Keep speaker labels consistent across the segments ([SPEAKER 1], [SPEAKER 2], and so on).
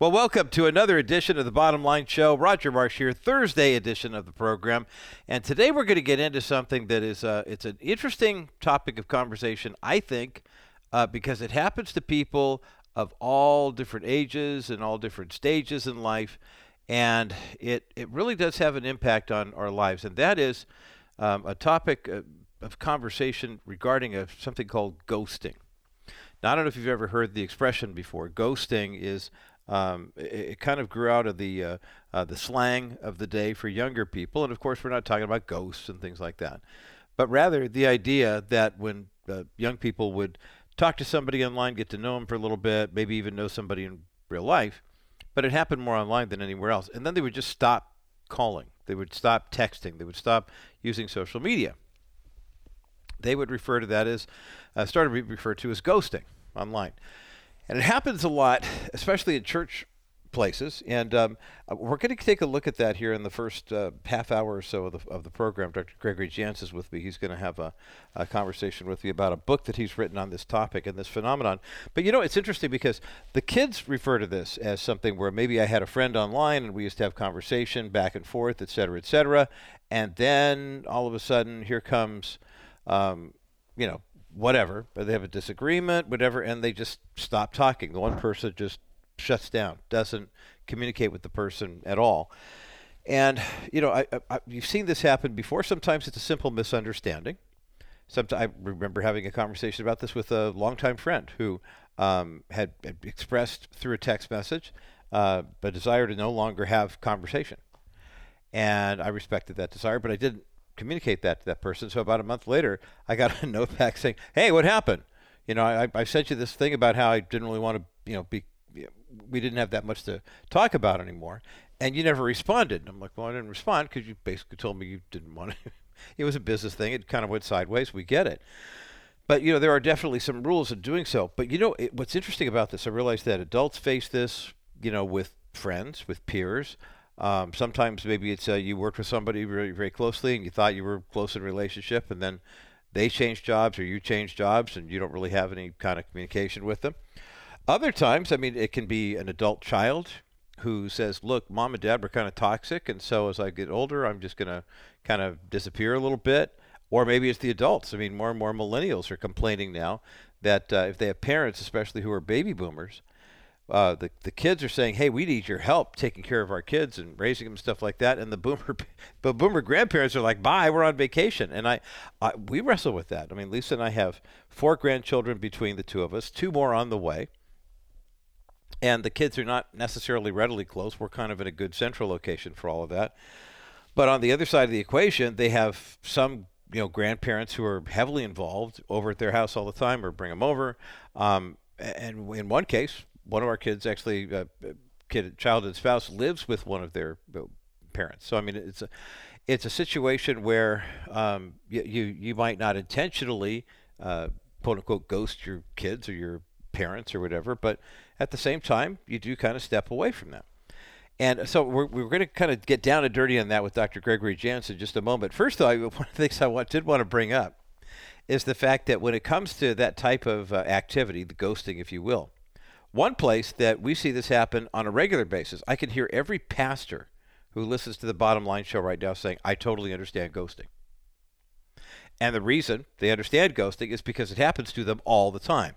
[SPEAKER 1] Well, welcome to another edition of the Bottom Line Show. Roger Marsh here, Thursday edition of the program, and today we're going to get into something that is uh, it's an interesting topic of conversation, I think, uh, because it happens to people of all different ages and all different stages in life, and it it really does have an impact on our lives, and that is um, a topic uh, of conversation regarding a, something called ghosting. Now, I don't know if you've ever heard the expression before. Ghosting is um, it, it, kind of grew out of the uh, uh, the slang of the day for younger people, and of course, we're not talking about ghosts and things like that, but rather the idea that when uh, young people would talk to somebody online, get to know them for a little bit, maybe even know somebody in real life, but it happened more online than anywhere else, and then they would just stop calling, they would stop texting, they would stop using social media. They would refer to that as uh, started to be referred to as ghosting online. And it happens a lot, especially in church places. And um, uh, we're going to take a look at that here in the first uh, half hour or so of the, of the program. Dr. Gregory Jantz is with me. He's going to have a, a, conversation with me about a book that he's written on this topic and this phenomenon. But you know, it's interesting because the kids refer to this as something where maybe I had a friend online and we used to have conversation back and forth, et cetera, et cetera. And then all of a sudden, here comes, um, you know, whatever, but they have a disagreement, whatever, and they just stop talking. The one person just shuts down, doesn't communicate with the person at all. And you know, I, I, you've seen this happen before. Sometimes it's a simple misunderstanding. Sometimes I remember having a conversation about this with a longtime friend who um, had, had, expressed through a text message uh, a desire to no longer have conversation, and I respected that desire, but I didn't communicate that to that person. So about a month later, I got a note back saying, "Hey, what happened? You know, I, I sent you this thing about how I didn't really want to, you know, be, we didn't have that much to talk about anymore, and you never responded." And I'm like, "Well, I didn't respond because you basically told me you didn't want to." it was a business thing. It kind of went sideways. We get it. But you know there are definitely some rules in doing so. But you know it, what's interesting about this? I realized that adults face this, you know, with friends, with peers. Um, sometimes maybe it's uh, you worked with somebody very, very closely and you thought you were close in relationship, and then they change jobs or you change jobs and you don't really have any kind of communication with them. Other times, I mean, it can be an adult child who says, "Look, mom and dad were kind of toxic, and so as I get older, I'm just going to kind of disappear a little bit." Or maybe it's the adults. I mean, more and more millennials are complaining now that uh, if they have parents, especially who are baby boomers, uh, the the kids are saying, "Hey, we need your help taking care of our kids and raising them, stuff like that." And the boomer, but boomer grandparents are like, "Bye, we're on vacation." And I, I, we wrestle with that. I mean, Lisa and I have four grandchildren between the two of us, two more on the way. And the kids are not necessarily readily close. We're kind of in a good central location for all of that. But on the other side of the equation, they have some you know grandparents who are heavily involved over at their house all the time or bring them over. Um, and in one case, one of our kids actually, uh, kid, childhood spouse, lives with one of their uh, parents. So I mean, it's a it's a situation where um, you, you, might not intentionally uh, quote unquote ghost your kids or your parents or whatever, but at the same time, you do kind of step away from them. And so we're, we're going to kind of get down and dirty on that with Dr. Gregory Jantz in just a moment. First, though, one of the things I want, did want to bring up is the fact that when it comes to that type of uh, activity, the ghosting, if you will, one place that we see this happen on a regular basis, I can hear every pastor who listens to the bottom line show right now saying, I totally understand ghosting. And the reason they understand ghosting is because it happens to them all the time.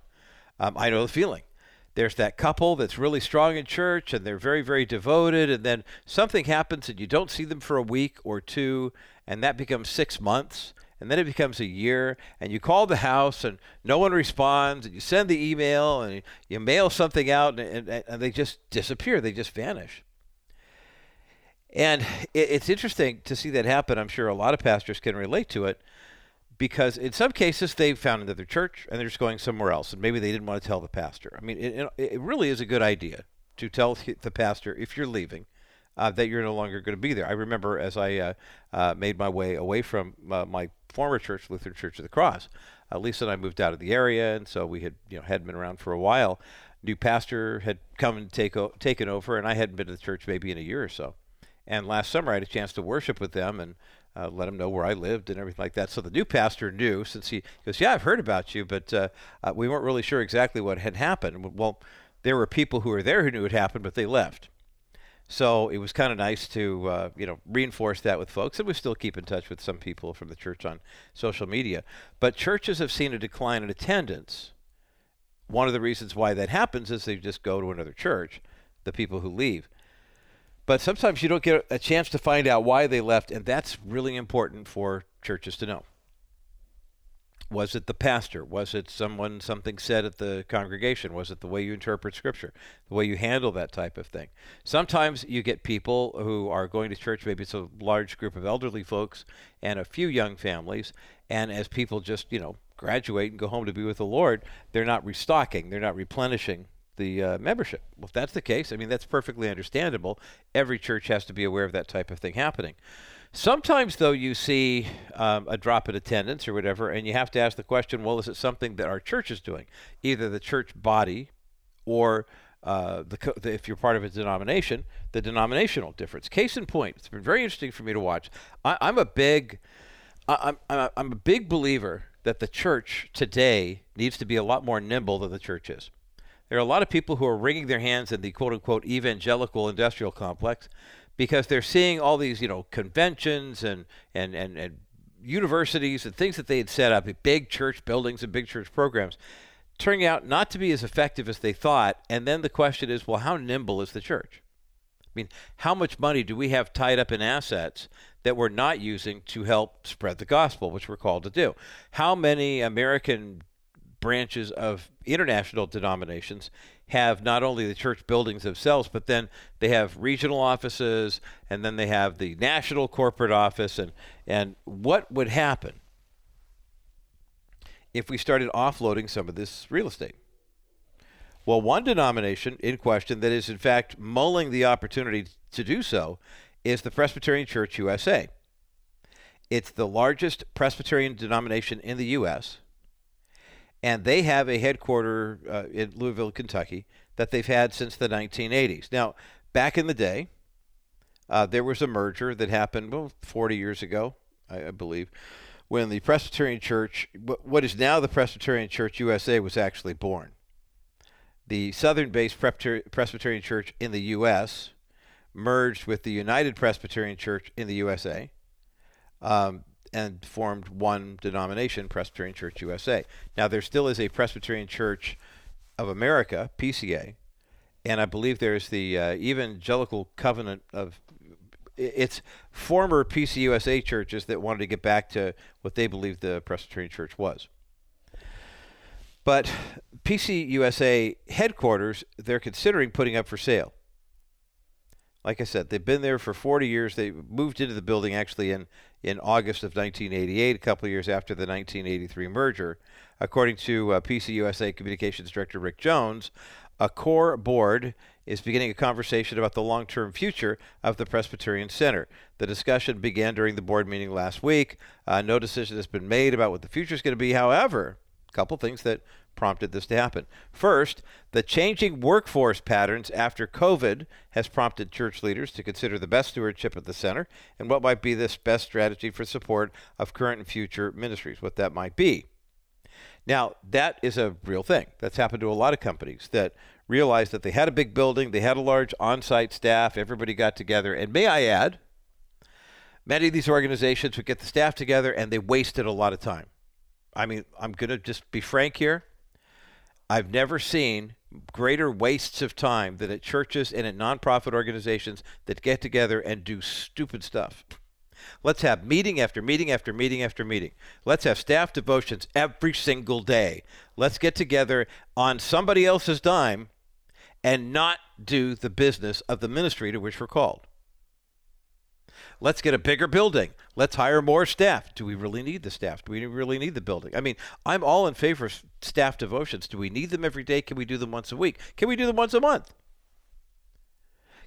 [SPEAKER 1] Um, I know the feeling. There's that couple that's really strong in church and they're very, very devoted, and then something happens and you don't see them for a week or two, and that becomes six months and then it becomes a year and you call the house and no one responds and you send the email and you mail something out and, and, and they just disappear. They just vanish. And it, it's interesting to see that happen. I'm sure a lot of pastors can relate to it because in some cases they've found another church and they're just going somewhere else and maybe they didn't want to tell the pastor. I mean it, it really is a good idea to tell the pastor if you're leaving uh, that you're no longer going to be there. I remember as I uh, uh, made my way away from uh, my former church, Lutheran Church of the Cross. Uh, Lisa and I moved out of the area, and so we had you know hadn't been around for a while. New pastor had come and take o- taken over, and I hadn't been to the church maybe in a year or so. And last summer, I had a chance to worship with them and uh, let them know where I lived and everything like that. So the new pastor knew, since he goes, "Yeah, I've heard about you, but uh, uh, we weren't really sure exactly what had happened." Well, there were people who were there who knew it happened, but they left. So it was kind of nice to uh, you know reinforce that with folks, and we still keep in touch with some people from the church on social media. But churches have seen a decline in attendance. One of the reasons why that happens is they just go to another church, the people who leave. But sometimes you don't get a chance to find out why they left, and that's really important for churches to know. Was it the pastor? Was it someone, something said at the congregation? Was it the way you interpret Scripture? The way you handle that type of thing? Sometimes you get people who are going to church, maybe it's a large group of elderly folks and a few young families, and as people just, you know, graduate and go home to be with the Lord, they're not restocking, they're not replenishing the uh, membership. Well, if that's the case, I mean, that's perfectly understandable. Every church has to be aware of that type of thing happening. Sometimes, though, you see um, a drop in attendance or whatever, and you have to ask the question well, is it something that our church is doing? Either the church body or uh, the, the, if you're part of a denomination, the denominational difference. Case in point, it's been very interesting for me to watch. I, am a big, I, I'm, I'm, I'm a big believer that the church today needs to be a lot more nimble than the church is. There are a lot of people who are wringing their hands in the quote unquote evangelical industrial complex because they're seeing all these, you know, conventions and, and, and, and universities and things that they had set up, big church buildings and big church programs, turning out not to be as effective as they thought. And then the question is, well, how nimble is the church? I mean, how much money do we have tied up in assets that we're not using to help spread the gospel, which we're called to do? How many American branches of international denominations have not only the church buildings themselves, but then they have regional offices, and then they have the national corporate office. And, and what would happen if we started offloading some of this real estate? Well, one denomination in question that is, in fact, mulling the opportunity to do so is the Presbyterian Church USA. It's the largest Presbyterian denomination in the U.S and they have a headquarter uh, in Louisville, Kentucky, that they've had since the 1980s. Now, back in the day, uh, there was a merger that happened well, 40 years ago, I, I believe, when the Presbyterian Church, what is now the Presbyterian Church USA, was actually born. The southern based Presbyterian Church in the U.S. merged with the United Presbyterian Church in the USA. Um, and formed one denomination, Presbyterian Church USA. Now, there still is a Presbyterian Church of America, PCA, and I believe there's the uh, Evangelical Covenant of it's former PCUSA churches that wanted to get back to what they believed the Presbyterian Church was. But PCUSA headquarters, they're considering putting up for sale. Like I said, they've been there for 40 years. They moved into the building actually in in August of 1988, a couple years after the 1983 merger. According to uh, PCUSA Communications Director Rick Jones, a core board is beginning a conversation about the long term future of the Presbyterian Center. The discussion began during the board meeting last week. Uh, no decision has been made about what the future is going to be. However, couple things that prompted this to happen. First, the changing workforce patterns after COVID has prompted church leaders to consider the best stewardship at the center and what might be this best strategy for support of current and future ministries, what that might be. Now, that is a real thing. That's happened to a lot of companies that realized that they had a big building, they had a large on site staff, everybody got together. And may I add, many of these organizations would get the staff together and they wasted a lot of time. I mean, I'm going to just be frank here. I've never seen greater wastes of time than at churches and at nonprofit organizations that get together and do stupid stuff. Let's have meeting after meeting after meeting after meeting. Let's have staff devotions every single day. Let's get together on somebody else's dime and not do the business of the ministry to which we're called. Let's get a bigger building. Let's hire more staff. Do we really need the staff? Do we really need the building? I mean, I'm all in favor of staff devotions. Do we need them every day? Can we do them once a week? Can we do them once a month?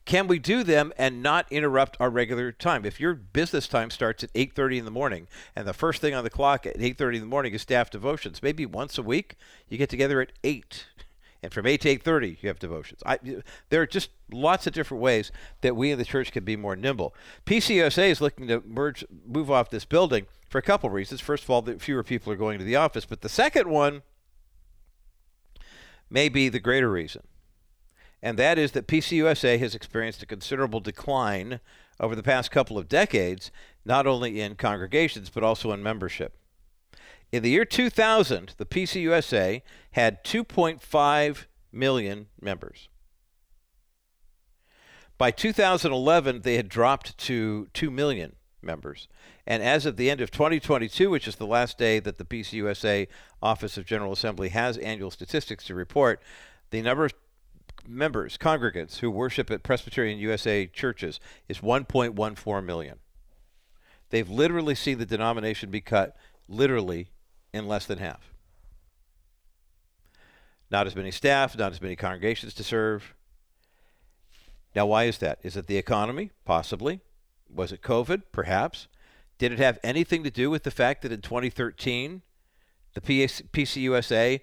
[SPEAKER 1] Can we do them and not interrupt our regular time? If your business time starts at 8:30 in the morning and the first thing on the clock at 8:30 in the morning is staff devotions, maybe once a week you get together at 8 and from 8 to 8.30 you have devotions. I, there are just lots of different ways that we in the church can be more nimble. Pcusa is looking to merge move off this building for a couple reasons. First of all fewer people are going to the office but the second one may be the greater reason and that is that PCUSA has experienced a considerable decline over the past couple of decades, not only in congregations but also in membership. In the year 2000, the PCUSA had 2.5 million members. By 2011, they had dropped to 2 million members. And as of the end of 2022, which is the last day that the PCUSA Office of General Assembly has annual statistics to report, the number of members, congregants who worship at Presbyterian USA churches is 1.14 million. They've literally seen the denomination be cut literally in less than half. Not as many staff, not as many congregations to serve. Now, why is that? Is it the economy? Possibly. Was it COVID? Perhaps. Did it have anything to do with the fact that in 2013, the PCUSA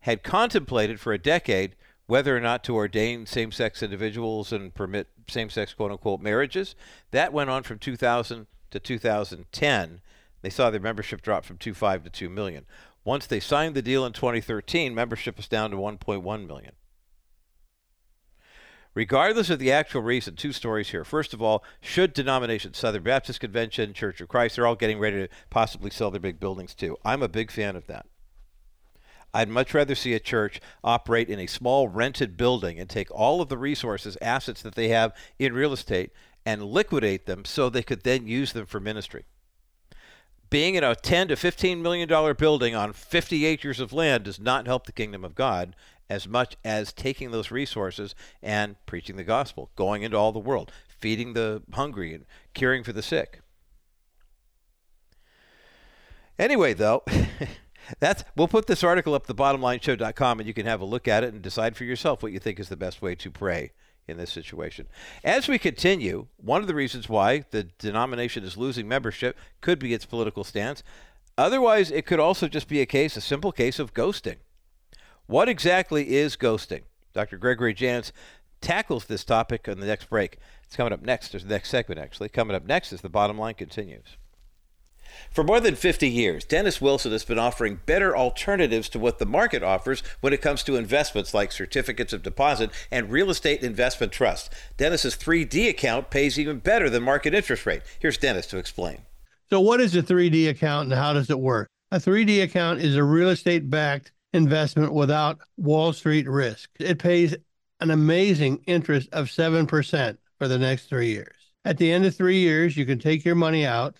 [SPEAKER 1] had contemplated for a decade whether or not to ordain same sex individuals and permit same sex quote unquote marriages? That went on from 2000 to 2010. They saw their membership drop from 2.5 to 2 million. Once they signed the deal in 2013, membership was down to 1.1 million. Regardless of the actual reason, two stories here. First of all, should denominations, Southern Baptist Convention, Church of Christ, they're all getting ready to possibly sell their big buildings too. I'm a big fan of that. I'd much rather see a church operate in a small rented building and take all of the resources, assets that they have in real estate and liquidate them so they could then use them for ministry. Being in a 10 to 15 million dollar building on 50 acres of land does not help the kingdom of God as much as taking those resources and preaching the gospel, going into all the world, feeding the hungry and caring for the sick. Anyway, though, that's we'll put this article up at thebottomlineshow.com and you can have a look at it and decide for yourself what you think is the best way to pray in this situation. As we continue, one of the reasons why the denomination is losing membership could be its political stance. Otherwise, it could also just be a case, a simple case of ghosting. What exactly is ghosting? Dr. Gregory Jantz tackles this topic on the next break. It's coming up next. There's the next segment, actually. Coming up next as the bottom line continues. For more than 50 years, Dennis Wilson has been offering better alternatives to what the market offers when it comes to investments like certificates of deposit and real estate investment trust. Dennis's 3D account pays even better than market interest rate. Here's Dennis to explain.
[SPEAKER 2] So, what is a 3D account and how does it work? A 3D account is a real estate backed investment without Wall Street risk. It pays an amazing interest of 7% for the next three years. At the end of three years, you can take your money out.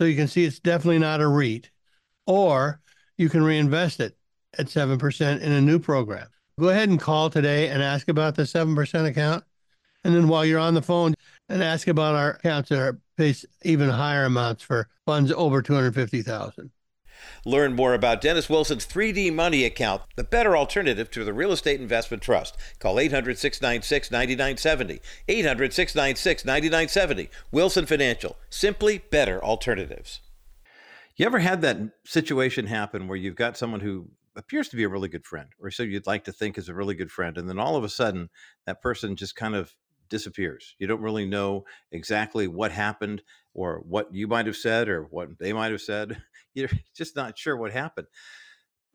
[SPEAKER 2] So you can see it's definitely not a REIT, or you can reinvest it at 7% in a new program. Go ahead and call today and ask about the 7% account. And then while you're on the phone, and ask about our accounts that are pays even higher amounts for funds over 250,000.
[SPEAKER 1] Learn more about Dennis Wilson's 3D Money account, the better alternative to the Real Estate Investment Trust. Call 800 696 9970. 800 696 9970. Wilson Financial. Simply better alternatives. You ever had that situation happen where you've got someone who appears to be a really good friend, or so you'd like to think is a really good friend, and then all of a sudden that person just kind of disappears. You don't really know exactly what happened or what you might have said or what they might have said. You're just not sure what happened.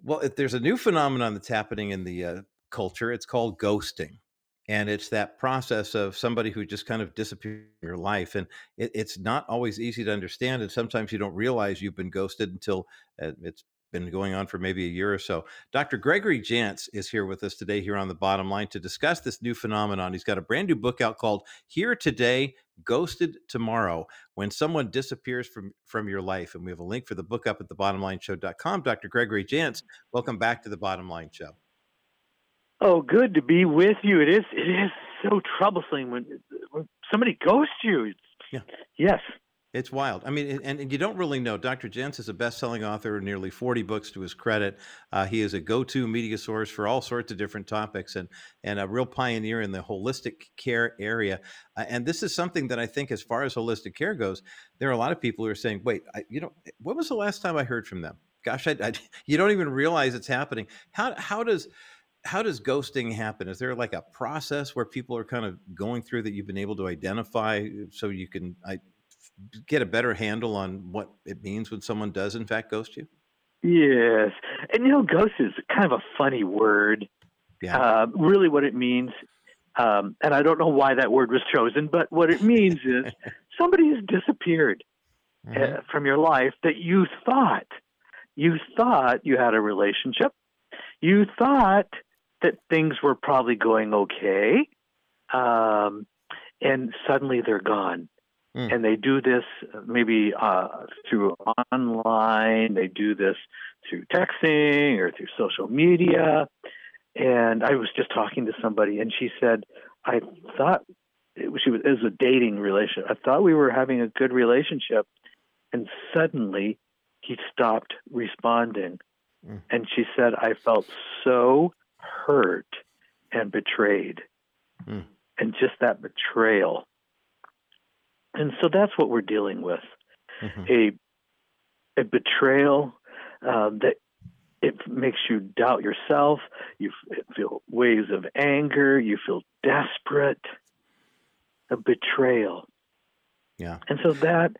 [SPEAKER 1] Well, if there's a new phenomenon that's happening in the uh, culture. It's called ghosting. And it's that process of somebody who just kind of disappears in your life. And it, it's not always easy to understand. And sometimes you don't realize you've been ghosted until uh, it's been going on for maybe a year or so. Dr. Gregory Jantz is here with us today here on the bottom line to discuss this new phenomenon. He's got a brand new book out called Here Today, Ghosted Tomorrow When Someone Disappears from, from Your Life. And we have a link for the book up at thebottomlineshow.com. Dr. Gregory Jantz, welcome back to the Bottom Line Show.
[SPEAKER 3] Oh, good to be with you. It is it is so troublesome when, when somebody ghosts you. yeah. Yes.
[SPEAKER 1] It's wild. I mean, and, and, you don't really know. Dr. Jantz is a best-selling author, of nearly 40 books to his credit. Uh, he is a go-to media source for all sorts of different topics, and and a real pioneer in the holistic care area. Uh, and this is something that I think, as far as holistic care goes, there are a lot of people who are saying, "Wait, I, you know, when was the last time I heard from them?" Gosh, I, I, you don't even realize it's happening. How how does how does ghosting happen? Is there like a process where people are kind of going through that you've been able to identify so you can get a better handle on what it means when someone does in fact ghost you?
[SPEAKER 3] Yes, and you know, ghost is kind of a funny word. Yeah. Uh, really, what it means, Um, and I don't know why that word was chosen, but what it means is somebody has disappeared mm-hmm. uh, from your life that you thought you thought you had a relationship. You thought that things were probably going okay, um, and suddenly they're gone. Mm. And they do this maybe uh, through online. They do this through texting or through social media. And I was just talking to somebody, and she said, "I thought it was, she was, it was a dating relationship. I thought we were having a good relationship, and suddenly he stopped responding." Mm. And she said, "I felt so hurt and betrayed, mm. and just that betrayal." And so that's what we're dealing with mm-hmm. a a betrayal uh, that it makes you doubt yourself. You feel waves of anger. You feel desperate. A betrayal.
[SPEAKER 1] Yeah.
[SPEAKER 3] And so that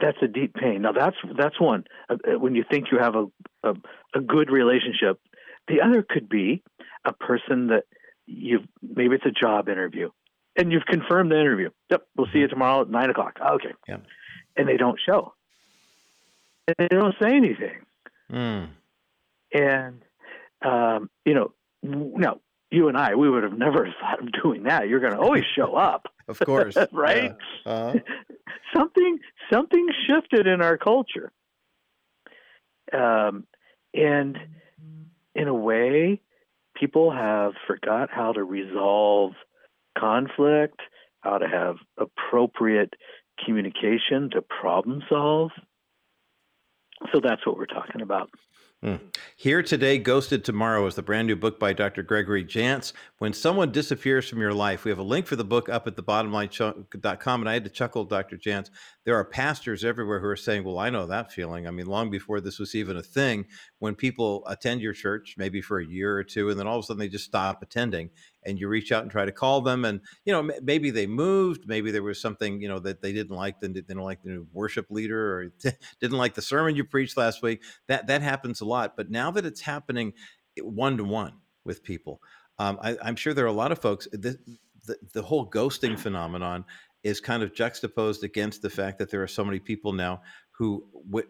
[SPEAKER 3] that's a deep pain. Now that's that's one. Uh, uh, when you think you have a, a a good relationship, the other could be a person that you've maybe it's a job interview, and you've confirmed the interview. Yep, we'll see you mm-hmm. tomorrow at nine o'clock. Okay.
[SPEAKER 1] Yeah.
[SPEAKER 3] And they don't show. And they don't say anything.
[SPEAKER 1] Mm.
[SPEAKER 3] And, um, you know, no, you and I, we would have never thought of doing that. You're going to always show up.
[SPEAKER 1] of course.
[SPEAKER 3] right?
[SPEAKER 1] Yeah. Uh-huh.
[SPEAKER 3] something, something shifted in our culture. Um, and in a way, people have forgot how to resolve conflict, how to have appropriate communication to problem solve. So that's what we're talking about.
[SPEAKER 1] Mm. Here Today, Ghosted Tomorrow is the brand new book by Dr. Gregory Jantz. When someone disappears from your life, we have a link for the book up at the bottomline.com. And I had to chuckle, Dr. Jantz. There are pastors everywhere who are saying, Well, I know that feeling. I mean, long before this was even a thing, when people attend your church, maybe for a year or two, and then all of a sudden they just stop attending and you reach out and try to call them and you know maybe they moved maybe there was something you know that they didn't like they didn't like the new worship leader or didn't like the sermon you preached last week that that happens a lot but now that it's happening one to one with people um, I, am sure there are a lot of folks the, the, the whole ghosting phenomenon is kind of juxtaposed against the fact that there are so many people now who w-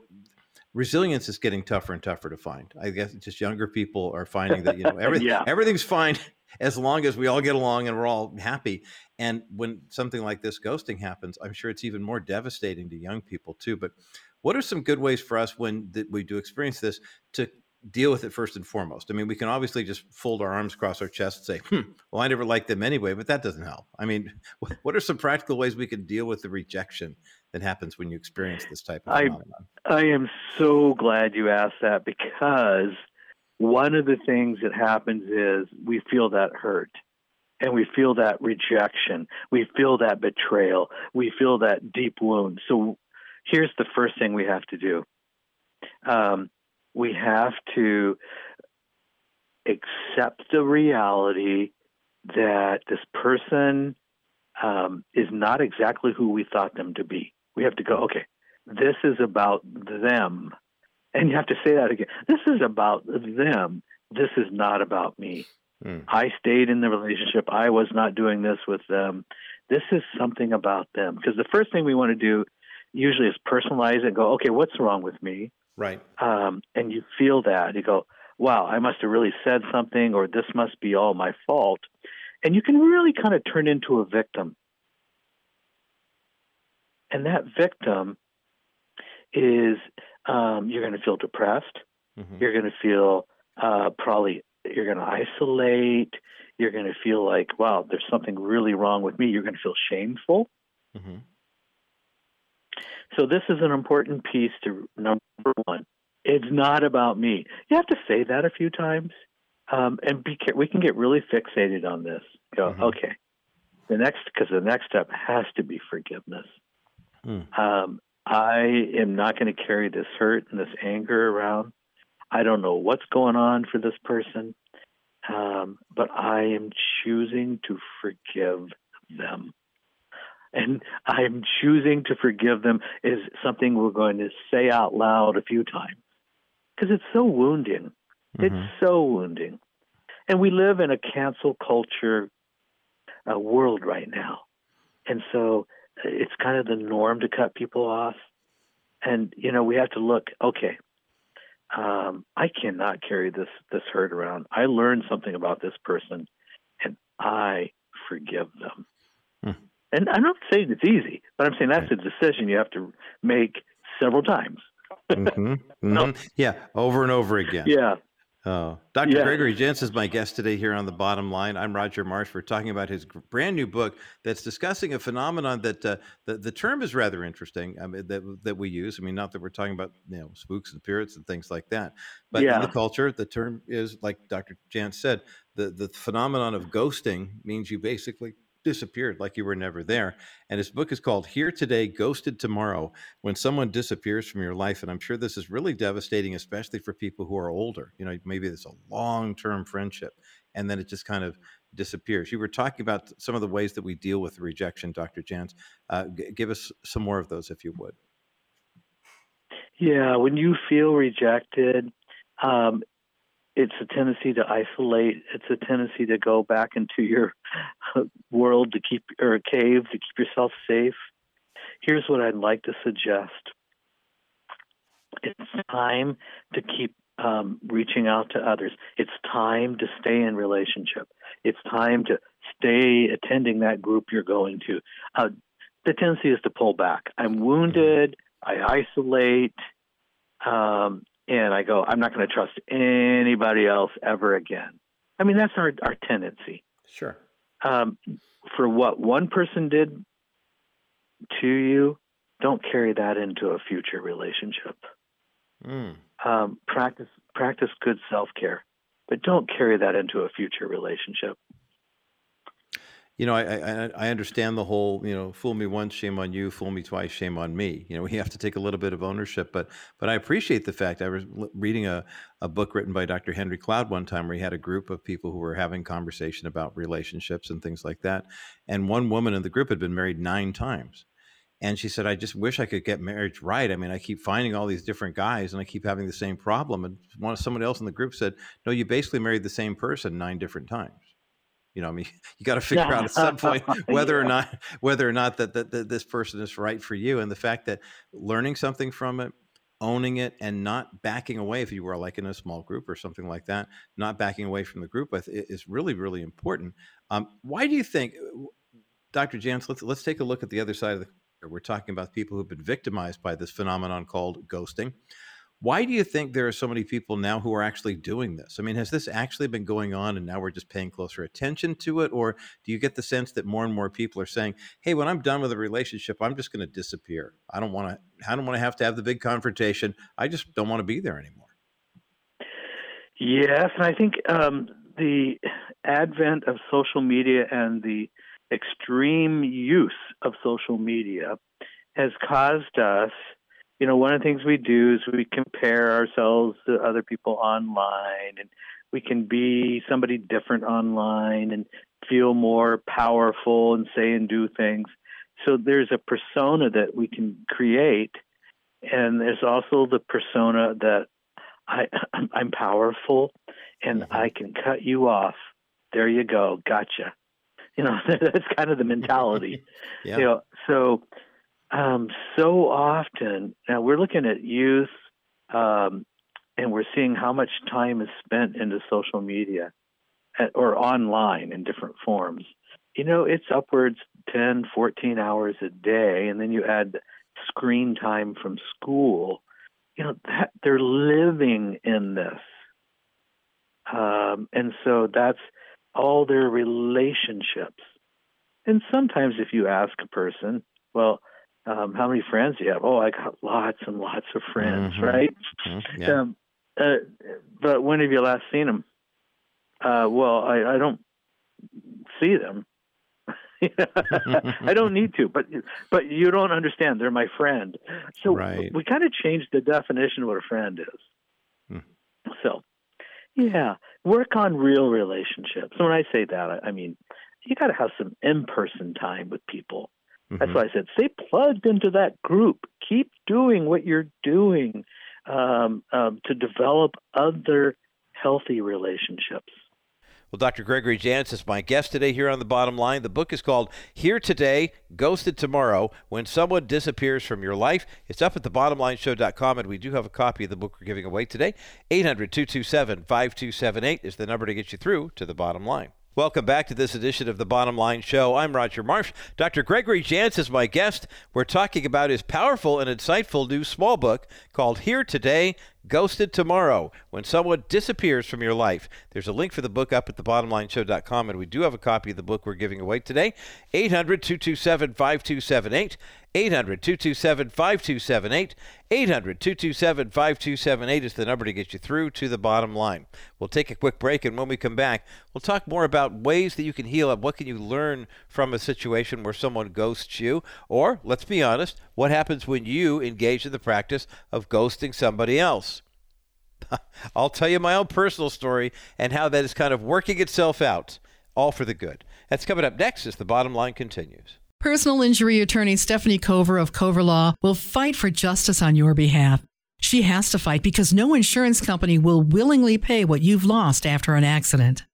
[SPEAKER 1] resilience is getting tougher and tougher to find. I guess just younger people are finding that you know everything yeah. everything's fine as long as we all get along and we're all happy. And when something like this ghosting happens, I'm sure it's even more devastating to young people too. But what are some good ways for us when we do experience this to deal with it first and foremost? I mean, we can obviously just fold our arms across our chest and say, hmm, well, I never liked them anyway, but that doesn't help. I mean, what are some practical ways we can deal with the rejection that happens when you experience this type of phenomenon?
[SPEAKER 3] I, I am so glad you asked that because – one of the things that happens is we feel that hurt and we feel that rejection. We feel that betrayal. We feel that deep wound. So here's the first thing we have to do um, we have to accept the reality that this person um, is not exactly who we thought them to be. We have to go, okay, this is about them and you have to say that again. This is about them. This is not about me. Mm. I stayed in the relationship. I was not doing this with them. This is something about them. Because the first thing we want to do usually is personalize it and go, okay, what's wrong with me?
[SPEAKER 1] Right.
[SPEAKER 3] Um, and you feel that. You go, wow, I must have really said something, or this must be all my fault. And you can really kind of turn into a victim. And that victim is um, you're going to feel depressed. Mm-hmm. You're going to feel uh, probably you're going to isolate. You're going to feel like, wow, there's something really wrong with me. You're going to feel shameful. Mm-hmm. So this is an important piece to number one. It's not about me. You have to say that a few times, um, and be, we can get really fixated on this. Go, mm-hmm. okay. The next, because the next step has to be forgiveness. Mm. Um, I am not going to carry this hurt and this anger around. I don't know what's going on for this person, um, but I am choosing to forgive them. And I'm choosing to forgive them is something we're going to say out loud a few times because it's so wounding. Mm-hmm. It's so wounding. And we live in a cancel culture uh, world right now, and so it's kind of the norm to cut people off. And you know, we have to look. Okay, um, I cannot carry this this hurt around. I learned something about this person, and I forgive them. Hmm. And I'm not saying it's easy, but I'm saying that's a decision you have to make several times.
[SPEAKER 1] mm-hmm. Mm-hmm. No. Yeah, over and over again.
[SPEAKER 3] Yeah.
[SPEAKER 1] Oh, Dr. Yeah. Gregory Jantz is my guest today here on the bottom line. I'm Roger Marsh. We're talking about his brand new book that's discussing a phenomenon that uh, the, the term is rather interesting I mean, that, that we use. I mean, not that we're talking about you know spooks and spirits and things like that, but yeah. in the culture, the term is like Dr. Jantz said, the, the phenomenon of ghosting means you basically disappeared like you were never there. And his book is called Here Today, Ghosted Tomorrow When Someone Disappears from Your Life. And I'm sure this is really devastating, especially for people who are older. You know, maybe it's a long term friendship and then it just kind of disappears. You were talking about some of the ways that we deal with rejection, Dr. Jantz. Uh, g- give us some more of those, if you would.
[SPEAKER 3] Yeah, when you feel rejected, um, it's a tendency to isolate. It's a tendency to go back into your world to keep, or a cave to keep yourself safe. Here's what I'd like to suggest it's time to keep um, reaching out to others. It's time to stay in relationship. It's time to stay attending that group you're going to. Uh, the tendency is to pull back. I'm wounded. I isolate. Um, and I go, I'm not going to trust anybody else ever again. I mean, that's our, our tendency.
[SPEAKER 1] Sure.
[SPEAKER 3] Um, for what one person did to you, don't carry that into a future relationship. Mm. Um, practice practice good self care, but don't carry that into a future relationship
[SPEAKER 1] you know, I, I, I understand the whole, you know, fool me once, shame on you, fool me twice, shame on me. You know, we have to take a little bit of ownership, but but I appreciate the fact. I was reading a, a book written by Dr. Henry Cloud one time where he had a group of people who were having conversation about relationships and things like that, and one woman in the group had been married nine times. And she said, I just wish I could get marriage right. I mean, I keep finding all these different guys and I keep having the same problem. And one someone else in the group said, No, you basically married the same person nine different times you know, I mean, you got to figure yeah. out at some point whether yeah. or not whether or not that, that, that this person is right for you, and the fact that learning something from it, owning it, and not backing away if you were like in a small group or something like that, not backing away from the group is really really important. Um, why do you think, Dr. Jantz? Let's let's take a look at the other side of the. We're talking about people who've been victimized by this phenomenon called ghosting. Why do you think there are so many people now who are actually doing this? I mean, has this actually been going on and now we're just paying closer attention to it? Or do you get the sense that more and more people are saying, hey, when I'm done with a relationship, I'm just going to disappear? I don't want to, I don't want to have to have the big confrontation. I just don't want to be there anymore.
[SPEAKER 3] Yes. And I think um, the advent of social media and the extreme use of social media has caused us you know, one of the things we do is we compare ourselves to other people online and we can be somebody different online and feel more powerful and say and do things. So there's a persona that we can create and there's also the persona that I I'm powerful and mm-hmm. I can cut you off. There you go. Gotcha. You know, that's kind of the mentality. yeah. You know, so um, so often, now we're looking at youth um, and we're seeing how much time is spent into social media at, or online in different forms. You know, it's upwards 10, 14 hours a day, and then you add screen time from school. You know, that, they're living in this. Um, and so that's all their relationships. And sometimes if you ask a person, well, um, how many friends do you have? Oh, I got lots and lots of friends, mm-hmm. right? Mm-hmm. Yeah. Um, uh, but when have you last seen them? Uh, well, I, I don't see them. I don't need to, but but you don't understand. They're my friend. So right. we kind of changed the definition of what a friend is. Hmm. So, yeah, work on real relationships. when I say that, I, I mean you got to have some in-person time with people. Mm-hmm. That's why I said stay plugged into that group. Keep doing what you're doing um, um, to develop other healthy relationships.
[SPEAKER 1] Well, Dr. Gregory Jantz is my guest today here on The Bottom Line. The book is called Here Today, Ghosted Tomorrow When Someone Disappears from Your Life. It's up at thebottomlineshow.com, and we do have a copy of the book we're giving away today. 800 227 5278 is the number to get you through to the bottom line. Welcome back to this edition of the Bottom Line Show. I'm Roger Marsh. Dr. Gregory Jantz is my guest. We're talking about his powerful and insightful new small book called Here Today, Ghosted Tomorrow When Someone Disappears from Your Life. There's a link for the book up at thebottomlineshow.com, and we do have a copy of the book we're giving away today. 800 227 5278. 800 227 5278. 800 227 5278 is the number to get you through to the bottom line. We'll take a quick break, and when we come back, we'll talk more about ways that you can heal up. What can you learn from a situation where someone ghosts you? Or, let's be honest, what happens when you engage in the practice of ghosting somebody else? I'll tell you my own personal story and how that is kind of working itself out, all for the good. That's coming up next as the bottom line continues.
[SPEAKER 4] Personal injury attorney Stephanie Cover of Cover Law will fight for justice on your behalf. She has to fight because no insurance company will willingly pay what you've lost after an accident.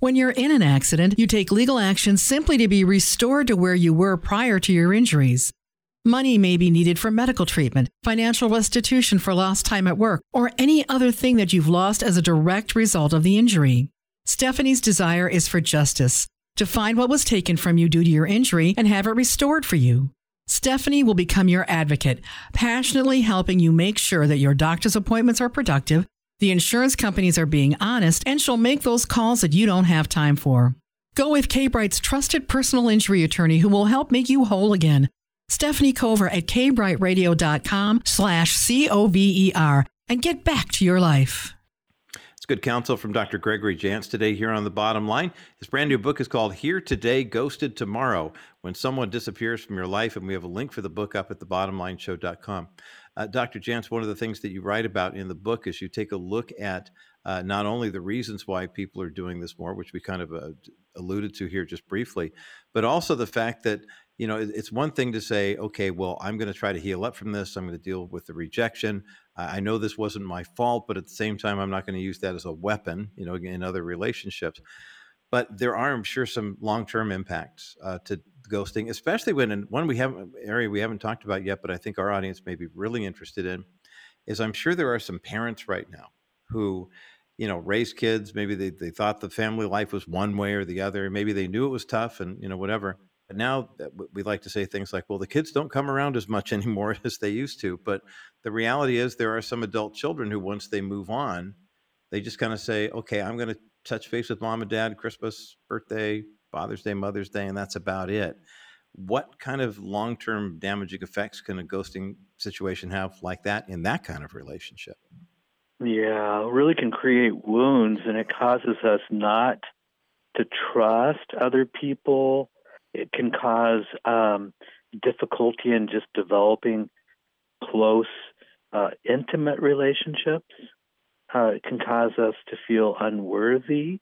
[SPEAKER 4] When you're in an accident, you take legal action simply to be restored to where you were prior to your injuries. Money may be needed for medical treatment, financial restitution for lost time at work, or any other thing that you've lost as a direct result of the injury. Stephanie's desire is for justice to find what was taken from you due to your injury and have it restored for you. Stephanie will become your advocate, passionately helping you make sure that your doctor's appointments are productive, the insurance companies are being honest, and she'll make those calls that you don't have time for. Go with K Bright's trusted personal injury attorney who will help make you whole again. Stephanie Cover at kbrightradio.com slash C-O-V-E-R and get back to your life.
[SPEAKER 1] It's good counsel from Dr. Gregory Jantz today here on the bottom line. His brand new book is called Here Today, Ghosted Tomorrow When Someone Disappears from Your Life. And we have a link for the book up at thebottomlineshow.com. Uh, Dr. Jantz, one of the things that you write about in the book is you take a look at uh, not only the reasons why people are doing this more, which we kind of uh, alluded to here just briefly, but also the fact that you know, it's one thing to say, okay, well, I'm going to try to heal up from this. I'm going to deal with the rejection. I know this wasn't my fault, but at the same time, I'm not going to use that as a weapon, you know, in other relationships. But there are, I'm sure, some long-term impacts uh, to ghosting, especially when in one we haven't area we haven't talked about yet, but I think our audience may be really interested in, is I'm sure there are some parents right now who, you know, raised kids. Maybe they, they thought the family life was one way or the other. Maybe they knew it was tough, and you know, whatever now we like to say things like, well, the kids don't come around as much anymore as they used to. But the reality is, there are some adult children who, once they move on, they just kind of say, okay, I'm going to touch base with mom and dad, Christmas, birthday, Father's Day, Mother's Day, and that's about it. What kind of long term damaging effects can a ghosting situation have like that in that kind of relationship?
[SPEAKER 3] Yeah, really can create wounds, and it causes us not to trust other people it can cause um, difficulty in just developing close, uh, intimate relationships. Uh, it can cause us to feel unworthy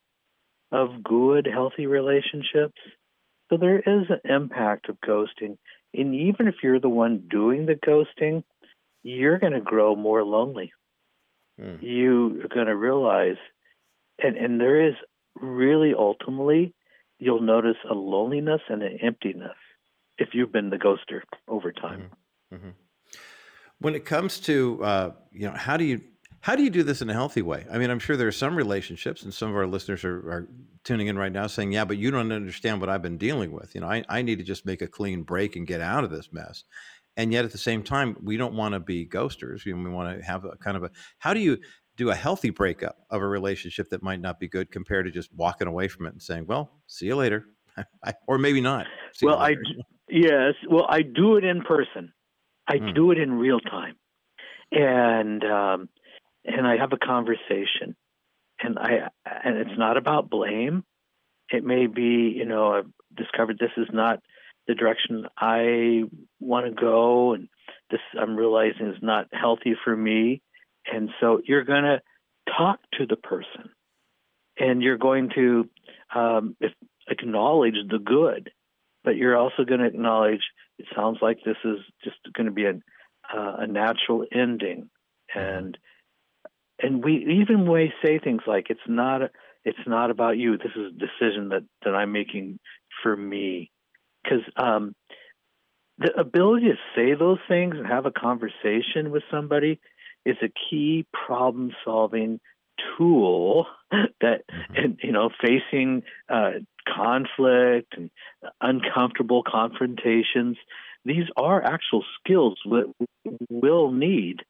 [SPEAKER 3] of good, healthy relationships. So there is an impact of ghosting. And even if you're the one doing the ghosting, you're going to grow more lonely. Mm. You are going to realize, and, and there is really ultimately you'll notice a loneliness and an emptiness if you've been the ghoster over time. Mm-hmm. mm-hmm.
[SPEAKER 1] When it comes to uh, you know how do you how do you do this in a healthy way? I mean, I'm sure there are some relationships, and some of our listeners are, are tuning in right now saying, "Yeah, but you don't understand what I've been dealing with. You know, I, I need to just make a clean break and get out of this mess." And yet, at the same time, we don't want to be ghosters. We want to have a kind of a. How do you do a healthy breakup of a relationship that might not be good compared to just walking away from it and saying, "Well, see you later," or maybe not.
[SPEAKER 3] See well, I yes, well, I do it in person. I mm. do it in real time, and um, and I have a conversation, and I and it's not about blame. It may be, you know, I've discovered this is not the direction I want to go, and this I'm realizing is not healthy for me and so you're going to talk to the person and you're going to um, acknowledge the good, but you're also going to acknowledge it sounds like this is just going to be a, uh, a natural ending. And and we even may say things like it's not a, It's not about you. This is a decision that that I'm making for me. Because um, the ability to say those things and have a conversation with somebody is a key problem solving tool that mm-hmm. you know facing uh, conflict and uncomfortable confrontations these are actual skills that we'll need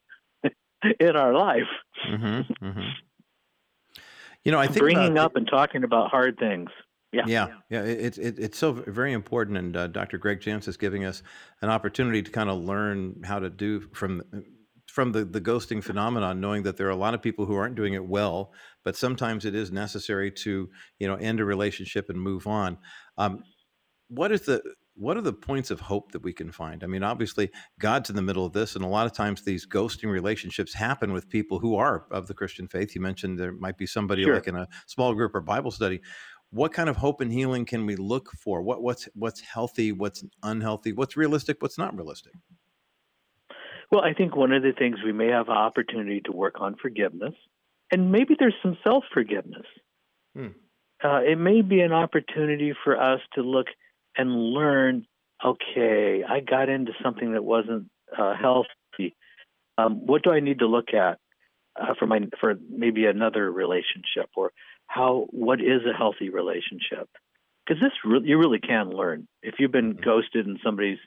[SPEAKER 3] in our life mm-hmm, mm-hmm.
[SPEAKER 1] you know i think
[SPEAKER 3] bringing up and talking about hard things
[SPEAKER 1] yeah, yeah, yeah. It's it, it's so very important, and uh, Dr. Greg Jantz is giving us an opportunity to kind of learn how to do from from the, the ghosting phenomenon, knowing that there are a lot of people who aren't doing it well, but sometimes it is necessary to you know end a relationship and move on. Um, what is the what are the points of hope that we can find? I mean, obviously, God's in the middle of this, and a lot of times these ghosting relationships happen with people who are of the Christian faith. You mentioned there might be somebody sure. like in a small group or Bible study. What kind of hope and healing can we look for? What what's what's healthy? What's unhealthy? What's realistic? What's not realistic?
[SPEAKER 3] Well, I think one of the things we may have an opportunity to work on forgiveness, and maybe there's some self forgiveness. Hmm. Uh, it may be an opportunity for us to look and learn. Okay, I got into something that wasn't uh, healthy. Um, what do I need to look at uh, for my for maybe another relationship, or how what is a healthy relationship? Because this re- you really can learn. If you've been hmm. ghosted and somebody's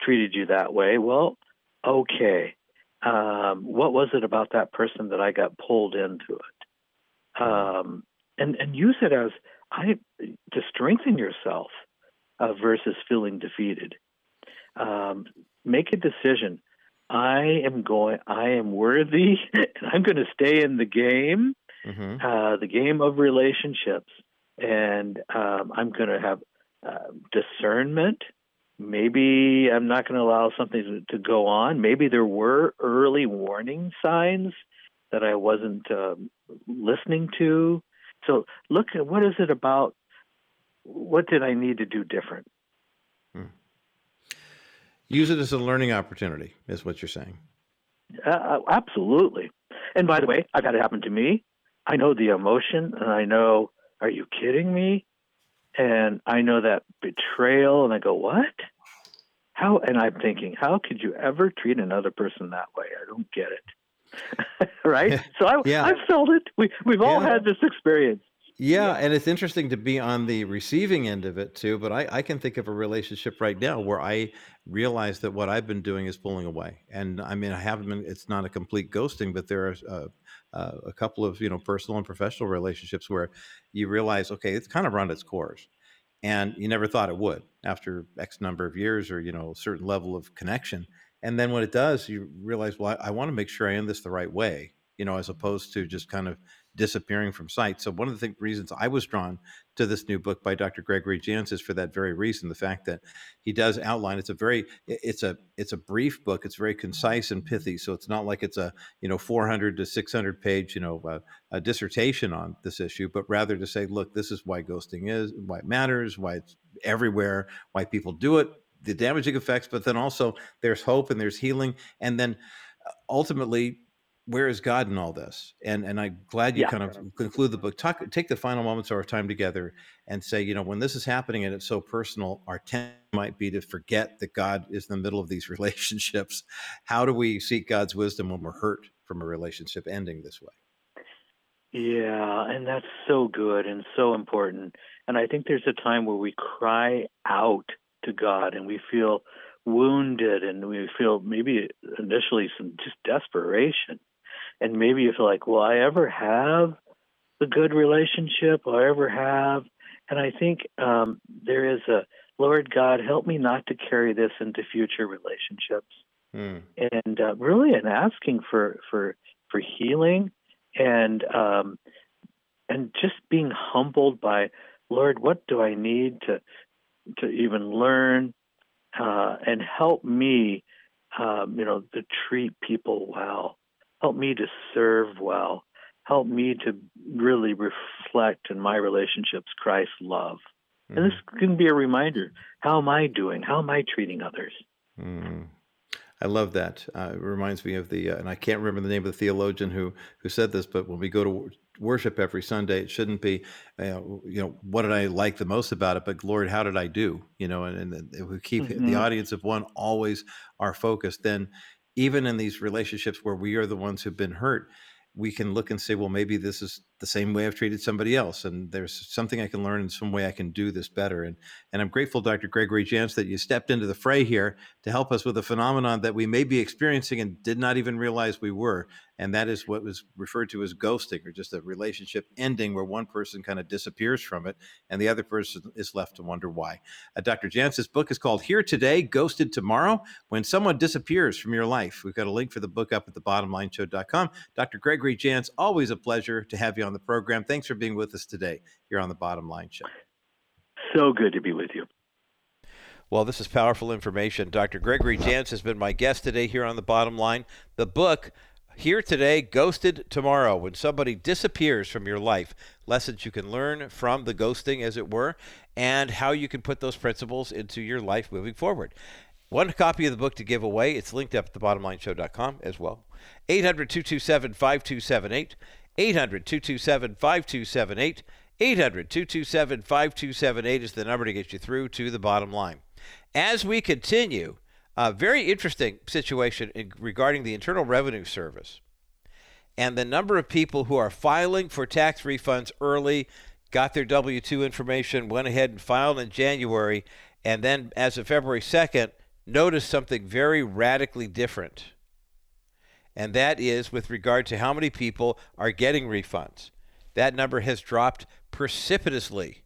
[SPEAKER 3] treated you that way, well, okay, um, what was it about that person that I got pulled into it? Um, and and use it as I to strengthen yourself uh, versus feeling defeated. Um, make a decision. I am going. I am worthy, and I'm going to stay in the game, mm-hmm. uh, the game of relationships, and um, I'm going to have uh, discernment maybe I'm not going to allow something to, go on. Maybe there were early warning signs that I wasn't uh, listening to. So look at what is it about? What did I need to do different? Hmm.
[SPEAKER 1] Use it as a learning opportunity, is what you're saying.
[SPEAKER 3] Uh, uh, absolutely. And by the way, I've had it happen to me. I know the emotion, and I know, are you kidding me? And I know that betrayal, and I go, what? How? And I'm thinking, how could you ever treat another person that way? I don't get it. right? So I, yeah. I've felt it. We, we've all yeah. had this experience.
[SPEAKER 1] Yeah, and it's interesting to be on the receiving end of it too. But I, I can think of a relationship right now where I realize that what I've been doing is pulling away. And I mean, I haven't been. It's not a complete ghosting, but there are uh, uh, a couple of you know personal and professional relationships where you realize, okay, it's kind of run its course, and you never thought it would after X number of years or you know a certain level of connection. And then when it does, you realize, well, I, I want to make sure I end this the right way, you know, as opposed to just kind of disappearing from sight. So one of the th- reasons I was drawn to this new book by Dr. Gregory Jantz is for that very reason. The fact that he does outline it's a very it's a it's a brief book. It's very concise and pithy. So it's not like it's a you know 400 to 600 page you know uh, a dissertation on this issue, but rather to say, look, this is why ghosting is, why it matters, why it's everywhere, why people do it, the damaging effects, but then also there's hope and there's healing, and then uh, ultimately where is God in all this? And and I'm glad you yeah. kind of conclude the book. Talk, take the final moments of our time together and say, you know, when this is happening and it's so personal, our tendency might be to forget that God is in the middle of these relationships. How do we seek God's wisdom when we're hurt from a relationship ending this way?
[SPEAKER 3] Yeah, and that's so good and so important. And I think there's a time where we cry out to God and we feel wounded and we feel maybe initially some just desperation and maybe you feel like, will I ever have a good relationship? Will I ever have? And I think um, there is a Lord God, help me not to carry this into future relationships. Mm. And uh, really, and asking for for for healing and um, and just being humbled by Lord, what do I need to to even learn uh, and help me, um, you know, to treat people well help me to serve well, help me to really reflect in my relationships Christ's love. Mm-hmm. And this mm-hmm. can be a reminder how am I doing? How am I treating others? Mm.
[SPEAKER 1] I love that. Uh, it reminds me of the, uh, and I can't remember the name of the theologian who who said this, but when we go to worship every Sunday. It shouldn't be, you know, what did I like the most about it? But Lord, how did I do? You know, and, and if we keep mm-hmm. the audience of one always our focus, then even in these relationships where we are the ones who've been hurt, we can look and say, well, maybe this is the same way I've treated somebody else, and there's something I can learn and some way I can do this better. And and I'm grateful, Dr. Gregory Jantz, that you stepped into the fray here to help us with a phenomenon that we may be experiencing and did not even realize we were and that is what was referred to as ghosting or just a relationship ending where one person kind of disappears from it and the other person is left to wonder why uh, dr jantz's book is called here today ghosted tomorrow when someone disappears from your life we've got a link for the book up at the thebottomlineshow.com dr gregory jantz always a pleasure to have you on the program thanks for being with us today here on the bottom line show
[SPEAKER 3] so good to be with you
[SPEAKER 1] well, this is powerful information. Dr. Gregory Jantz has been my guest today here on the bottom line. The book, here today, ghosted tomorrow. When somebody disappears from your life, lessons you can learn from the ghosting, as it were, and how you can put those principles into your life moving forward. One copy of the book to give away. It's linked up at thebottomlineshow.com as well. 800 227 5278. 800 227 5278. 800 227 5278 is the number to get you through to the bottom line. As we continue, a very interesting situation in, regarding the Internal Revenue Service and the number of people who are filing for tax refunds early, got their W 2 information, went ahead and filed in January, and then as of February 2nd, noticed something very radically different. And that is with regard to how many people are getting refunds. That number has dropped precipitously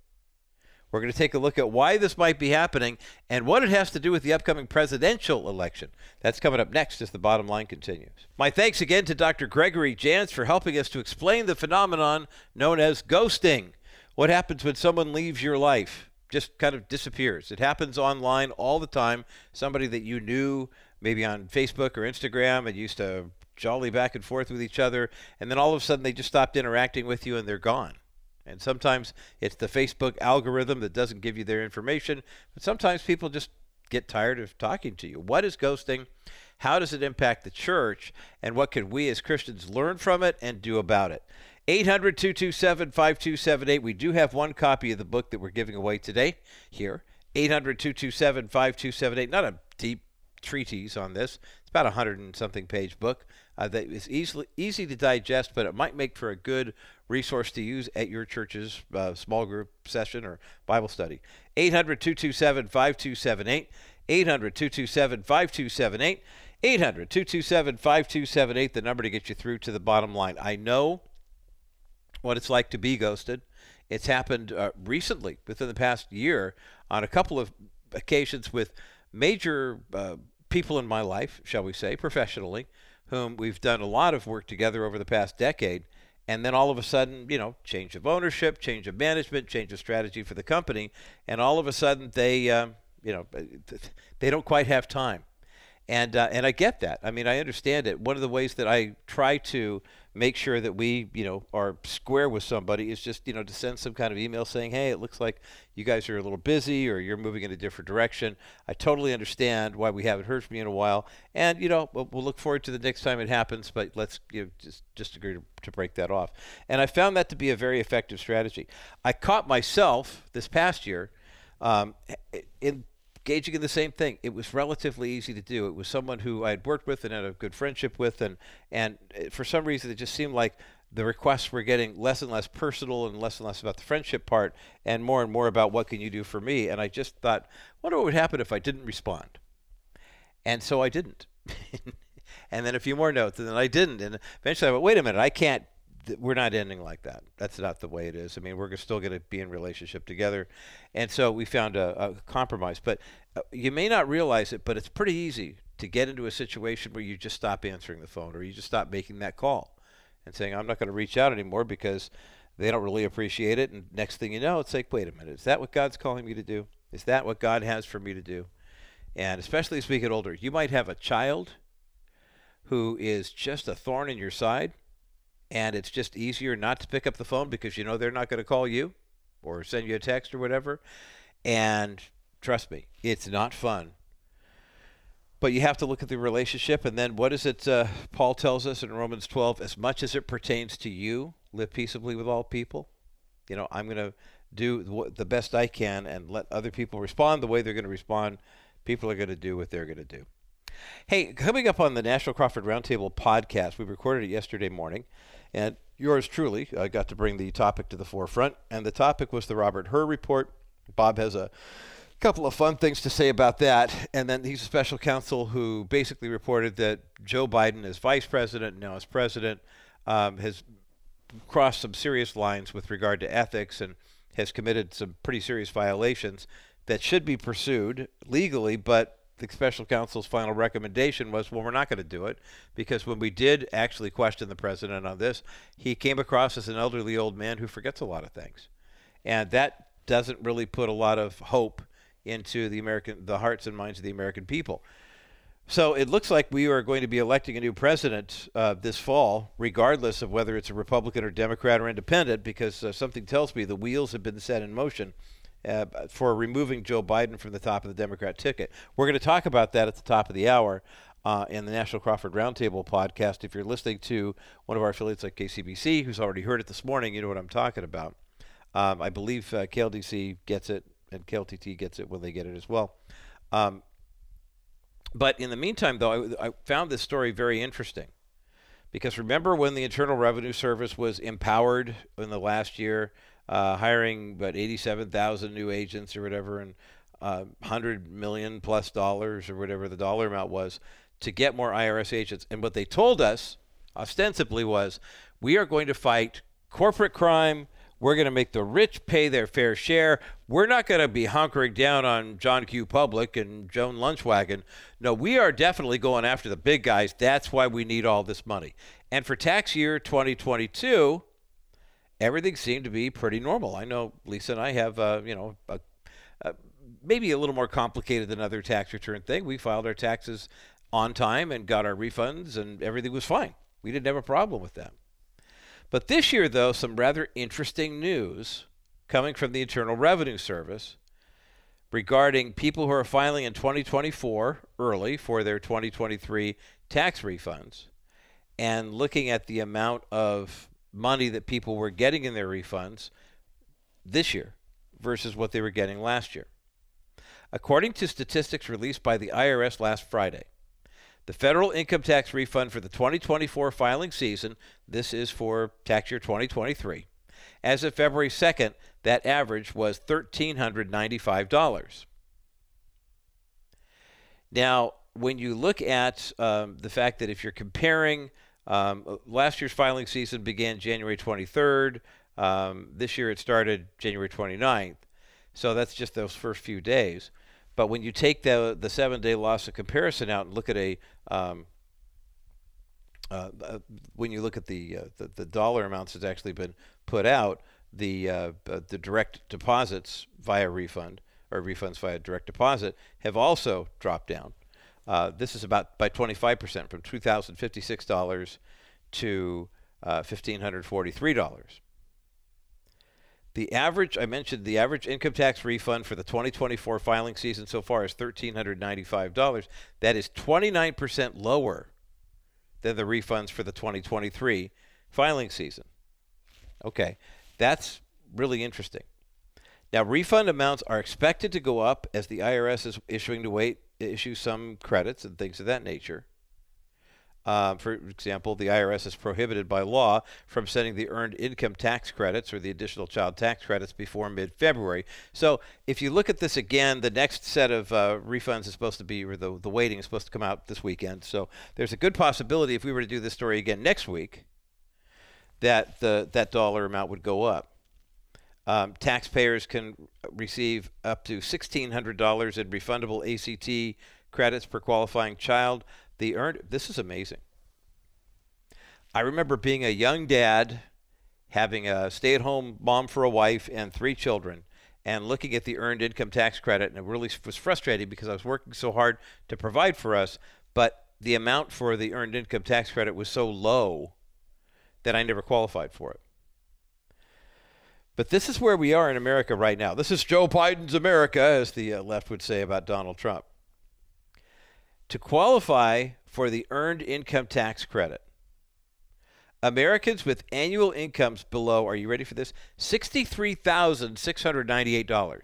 [SPEAKER 1] we're going to take a look at why this might be happening and what it has to do with the upcoming presidential election. That's coming up next as the bottom line continues. My thanks again to Dr. Gregory Jantz for helping us to explain the phenomenon known as ghosting. What happens when someone leaves your life? Just kind of disappears. It happens online all the time. Somebody that you knew, maybe on Facebook or Instagram, and used to jolly back and forth with each other, and then all of a sudden they just stopped interacting with you and they're gone. And sometimes it's the Facebook algorithm that doesn't give you their information, but sometimes people just get tired of talking to you. What is ghosting? How does it impact the church? And what can we as Christians learn from it and do about it? 800 227 5278. We do have one copy of the book that we're giving away today here. 800 227 5278. Not a deep treatise on this, it's about a hundred and something page book uh, that is easily easy to digest, but it might make for a good resource to use at your church's uh, small group session or Bible study. 800 227 5278. 800 227 5278. 800 227 5278, the number to get you through to the bottom line. I know what it's like to be ghosted. It's happened uh, recently, within the past year, on a couple of occasions with major uh, people in my life, shall we say, professionally, whom we've done a lot of work together over the past decade and then all of a sudden, you know, change of ownership, change of management, change of strategy for the company, and all of a sudden they, uh, you know, they don't quite have time, and uh, and I get that. I mean, I understand it. One of the ways that I try to make sure that we, you know, are square with somebody is just, you know, to send some kind of email saying, hey, it looks like you guys are a little busy or you're moving in a different direction. I totally understand why we haven't heard from you in a while, and you know, we'll, look forward to the next time it happens. But let's you know, just just agree to, to break that off. And I found that to be a very effective strategy. I caught myself this past year um, in engaging in the same thing. It was relatively easy to do. It was someone who I had worked with and had a good friendship with, and and eh, for some reason it just seemed like the requests were getting less and less personal and less and less about the friendship part, and more and more about what can you do for me. And I just thought, wonder what would happen if I didn't respond. And so I didn't. and then a few more notes, and then I didn't. And eventually I went, wait a minute, I can't we're not ending like that. That's not the way it is. I mean, we're still going to be in relationship together, and so we found a, a compromise. But uh, you may not realize it, but it's pretty easy to get into a situation where you just stop answering the phone or you just stop making that call and saying, "I'm not going to reach out anymore because they don't really appreciate it." And next thing you know, it's like, "Wait a minute, is that what God's calling me to do? Is that what God has for me to do?" And especially as we get older, you might have a child who is just a thorn in your side and it's just easier not to pick up the phone because you know they're not going to call you or send you a text or whatever. And trust me, it's not fun. But you have to look at the relationship, and then what is it uh, Paul tells us in Romans 12? As much as it pertains to you, live peaceably with all people. You know, I'm going to do the best I can and let other people respond the way they're going to respond. People are going to do what they're going to do. Hey, coming up on the National Crawford Roundtable podcast, we recorded it yesterday morning, and yours truly uh, got to bring the topic to the forefront. And the topic was the Robert Hur report. Bob has a couple of fun things to say about that. And then he's a special counsel who basically reported that Joe Biden, as vice president, now as president, um, has crossed some serious lines with regard to ethics and has committed some pretty serious violations that should be pursued legally, but the special counsel's final recommendation was, well, we're not going to do it because when we did actually question the president on this, he came across as an elderly old man who forgets a lot of things, and that doesn't really put a lot of hope into the American, the hearts and minds of the American people. So it looks like we are going to be electing a new president uh, this fall, regardless of whether it's a Republican or Democrat or independent, because uh, something tells me the wheels have been set in motion uh, for removing Joe Biden from the top of the Democrat ticket. We're going to talk about that at the top of the hour uh, in the National Crawford Roundtable podcast. If you're listening to one of our affiliates like KCBC, who's already heard it this morning, you know what I'm talking about. Um, I believe uh, KLDC gets it and KLTT gets it when they get it as well. Um, but in the meantime, though, I, I found this story very interesting because remember when the Internal Revenue Service was empowered in the last year uh, hiring about 87,000 new agents or whatever, and uh, 100 million plus dollars or whatever the dollar amount was to get more IRS agents. And what they told us ostensibly was we are going to fight corporate crime. We're going to make the rich pay their fair share. We're not going to be hunkering down on John Q. Public and Joan Lunchwagon. No, we are definitely going after the big guys. That's why we need all this money. And for tax year 2022, everything seemed to be pretty normal. I know Lisa and I have, uh, you know, a, maybe a little more complicated than other tax return thing. We filed our taxes on time and got our refunds, and everything was fine. We didn't have a problem with that. But this year, though, some rather interesting news coming from the Internal Revenue Service regarding people who are filing in 2024 early for their 2023 tax refunds and looking at the amount of money that people were getting in their refunds this year versus what they were getting last year. According to statistics released by the IRS last Friday, the federal income tax refund for the 2024 filing season, this is for tax year 2023, as of February 2nd, that average was $1,395. Now, when you look at um, the fact that if you're comparing um, last year's filing season began January 23rd. Um, this year it started January 29th. So that's just those first few days. But when you take the the seven day loss of comparison out and look at a um, uh, uh, when you look at the, uh, the, the dollar amounts that's actually been put out, the uh, uh, the direct deposits via refund or refunds via direct deposit have also dropped down. Uh, this is about by 25% from $2,056 to uh, $1,543. The average, I mentioned the average income tax refund for the 2024 filing season so far is $1,395. That is 29% lower than the refunds for the 2023 filing season. Okay, that's really interesting. Now, refund amounts are expected to go up as the IRS is issuing to wait issue some credits and things of that nature. Um, for example, the IRS is prohibited by law from sending the earned income tax credits or the additional child tax credits before mid February. So, if you look at this again, the next set of uh, refunds is supposed to be, or the, the waiting is supposed to come out this weekend. So, there's a good possibility if we were to do this story again next week, that the, that dollar amount would go up. Um, taxpayers can receive up to $1,600 in refundable ACT credits per qualifying child. The earned this is amazing. I remember being a young dad, having a stay-at-home mom for a wife and three children, and looking at the earned income tax credit, and it really was frustrating because I was working so hard to provide for us, but the amount for the earned income tax credit was so low that I never qualified for it. But this is where we are in America right now. This is Joe Biden's America, as the uh, left would say about Donald Trump. To qualify for the earned income tax credit, Americans with annual incomes below, are you ready for this? $63,698.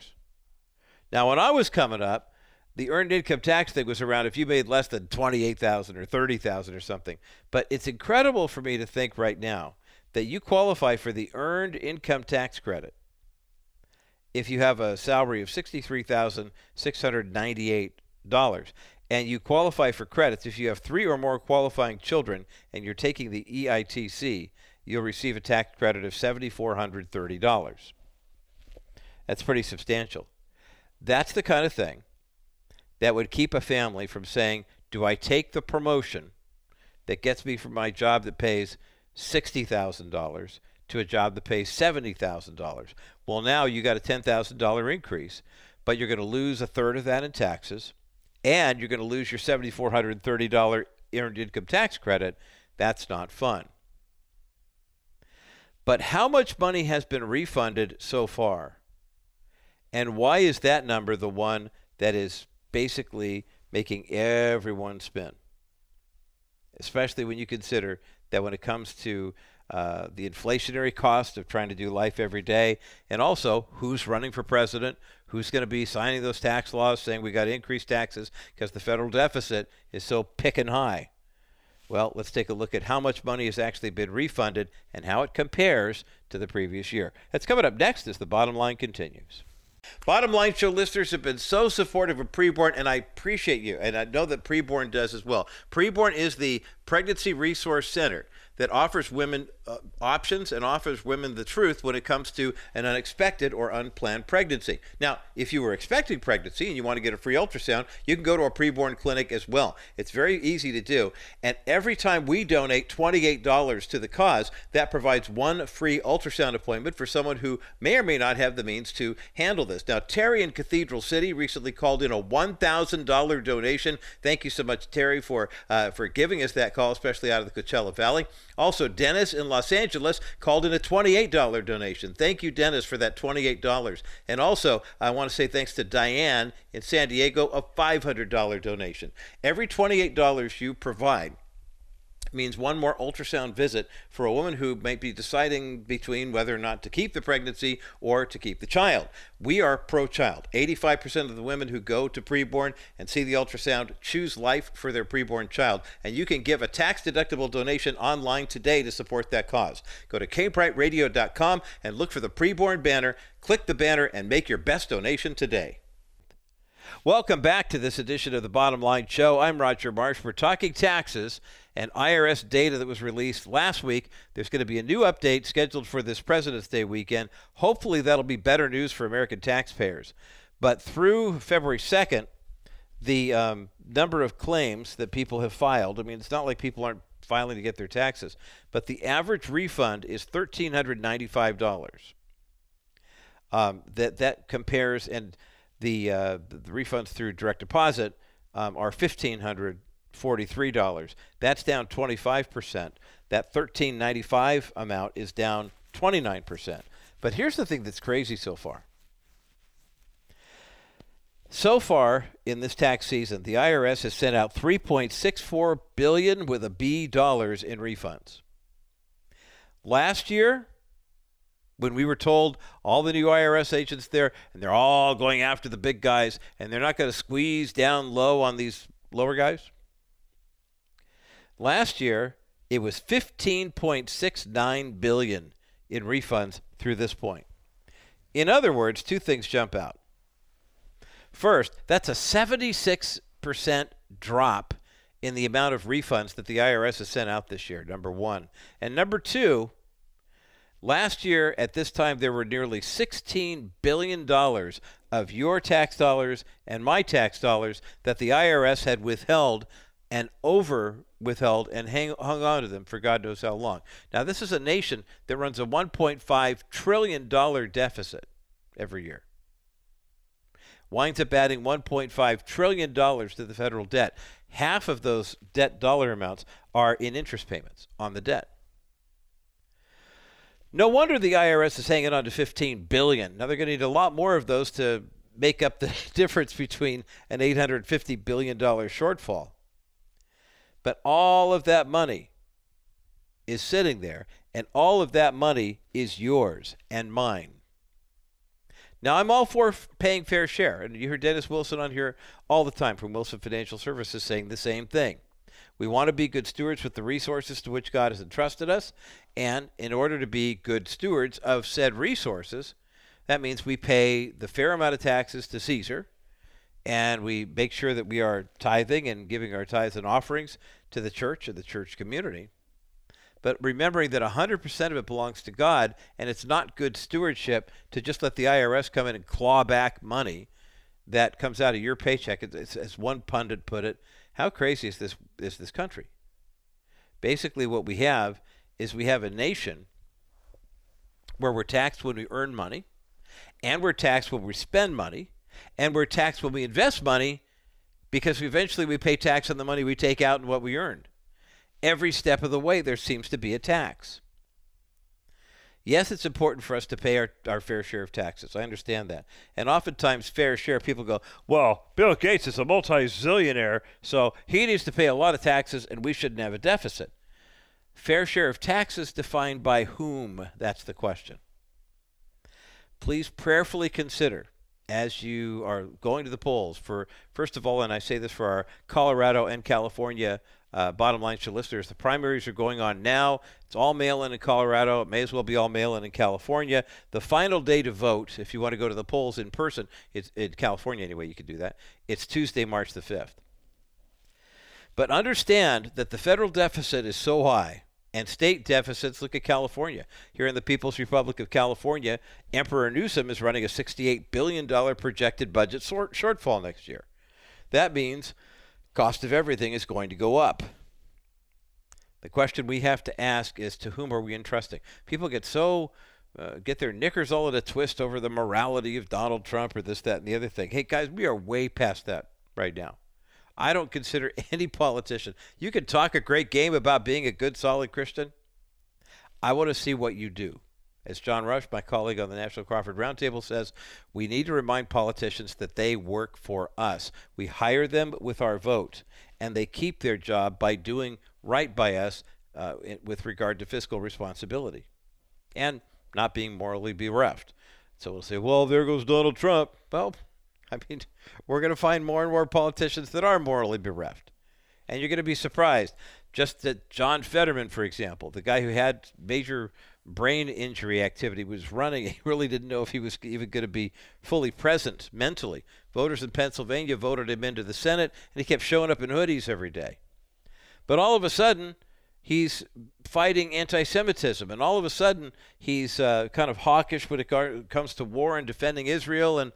[SPEAKER 1] Now, when I was coming up, the earned income tax thing was around if you made less than 28,000 or 30,000 or something. But it's incredible for me to think right now that you qualify for the earned income tax credit if you have a salary of $63,698 and you qualify for credits if you have 3 or more qualifying children and you're taking the EITC, you'll receive a tax credit of $7430. That's pretty substantial. That's the kind of thing that would keep a family from saying, Do I take the promotion that gets me from my job that pays $60,000 to a job that pays $70,000? Well, now you got a $10,000 increase, but you're going to lose a third of that in taxes, and you're going to lose your $7,430 earned income tax credit. That's not fun. But how much money has been refunded so far? And why is that number the one that is basically making everyone spin. Especially when you consider that when it comes to uh, the inflationary cost of trying to do life every day, and also who's running for president, who's going to be signing those tax laws saying we got to increase taxes because the federal deficit is so picking high. Well, let's take a look at how much money has actually been refunded and how it compares to the previous year. That's coming up next as the bottom line continues. Bottom line show listeners have been so supportive of preborn, and I appreciate you. And I know that preborn does as well. Preborn is the pregnancy resource center that offers women uh, options and offers women the truth when it comes to an unexpected or unplanned pregnancy. Now, if you were expecting pregnancy and you want to get a free ultrasound, you can go to a preborn clinic as well. It's very easy to do. And every time we donate $28 to the cause, that provides one free ultrasound appointment for someone who may or may not have the means to handle this. Now, Terry in Cathedral City recently called in a $1,000 donation. Thank you so much, Terry, for, uh, for giving us that call, especially out of the Coachella Valley. Also, Dennis in Los Angeles called in a $28 donation. Thank you, Dennis, for that $28. And also, I want to say thanks to Diane in San Diego, a $500 donation. Every $28 you provide means one more ultrasound visit for a woman who might be deciding between whether or not to keep the pregnancy or to keep the child. We are pro child. 85% of the women who go to preborn and see the ultrasound choose life for their preborn child. And you can give a tax deductible donation online today to support that cause. Go to kbrightradio.com and look for the preborn banner. Click the banner and make your best donation today. Welcome back to this edition of the Bottom Line Show. I'm Roger Marsh. We're talking taxes and IRS data that was released last week. There's going to be a new update scheduled for this President's Day weekend. Hopefully, that'll be better news for American taxpayers. But through February 2nd, the um, number of claims that people have filed, I mean, it's not like people aren't filing to get their taxes, but the average refund is $1,395. Um, that, that compares, and the, uh, the refunds through direct deposit um, are 1500 $43. That's down 25%. That 1395 amount is down 29%. But here's the thing that's crazy so far. So far in this tax season, the IRS has sent out 3.64 billion with a B dollars in refunds. Last year, when we were told all the new IRS agents there, and they're all going after the big guys, and they're not going to squeeze down low on these lower guys, Last year, it was 15.69 billion in refunds through this point. In other words, two things jump out. First, that's a 76% drop in the amount of refunds that the IRS has sent out this year, number 1. And number 2, last year at this time there were nearly 16 billion dollars of your tax dollars and my tax dollars that the IRS had withheld and over withheld and hang, hung on to them for God knows how long. Now, this is a nation that runs a $1.5 trillion deficit every year. Winds up adding $1.5 trillion to the federal debt. Half of those debt dollar amounts are in interest payments on the debt. No wonder the IRS is hanging on to 15 billion. Now they're going to need a lot more of those to make up the difference between an 850 billion dollar shortfall. But all of that money is sitting there, and all of that money is yours and mine. Now, I'm all for paying fair share, and you hear Dennis Wilson on here all the time from Wilson Financial Services saying the same thing. We want to be good stewards with the resources to which God has entrusted us, and in order to be good stewards of said resources, that means we pay the fair amount of taxes to Caesar, and we make sure that we are tithing and giving our tithes and offerings to the church and the church community but remembering that 100% of it belongs to God, and it's not good stewardship to just let the IRS come in and claw back money that comes out of your paycheck. It's, as one pundit put it, how crazy is this is this country? Basically, what we have is we have a nation where we're taxed when we earn money, and we're taxed when we spend money, and we're taxed when we invest money, because eventually we pay tax on the money we take out and what we earned every step of the way there seems to be a tax. Yes, it's important for us to pay our, our fair share of taxes. I understand that. And oftentimes, fair share, people go, well, Bill Gates is a multi zillionaire, so he needs to pay a lot of taxes and we shouldn't have a deficit. Fair share of taxes defined by whom? That's the question. Please prayerfully consider as you are going to the polls for, first of all, and I say this for our Colorado and California uh, bottom line listeners, the primaries are going on now. It's all mail in in Colorado. It may as well be all mail in in California. The final day to vote, if you want to go to the polls in person, it's in California anyway, you could do that. It's Tuesday, March the 5th. But understand that the federal deficit is so high and state deficits. Look at California. Here in the People's Republic of California, Emperor Newsom is running a $68 billion projected budget short- shortfall next year. That means cost of everything is going to go up. The question we have to ask is to whom are we entrusting? People get so uh, get their knickers all in a twist over the morality of Donald Trump or this, that, and the other thing. Hey, guys, we are way past that right now. I don't consider any politician. You can talk a great game about being a good, solid Christian. I want to see what you do. As John Rush, my colleague on the National Crawford Roundtable, says, we need to remind politicians that they work for us. We hire them with our vote, and they keep their job by doing right by us uh, with regard to fiscal responsibility and not being morally bereft. So we'll say, well, there goes Donald Trump. Well, I mean, we're going to find more and more politicians that are morally bereft. And you're going to be surprised. Just that John Fetterman, for example, the guy who had major brain injury activity was running. He really didn't know if he was even going to be fully present mentally. Voters in Pennsylvania voted him into the Senate, and he kept showing up in hoodies every day. But all of a sudden, he's fighting anti-Semitism, and all of a sudden, he's uh, kind of hawkish when it comes to war and defending Israel and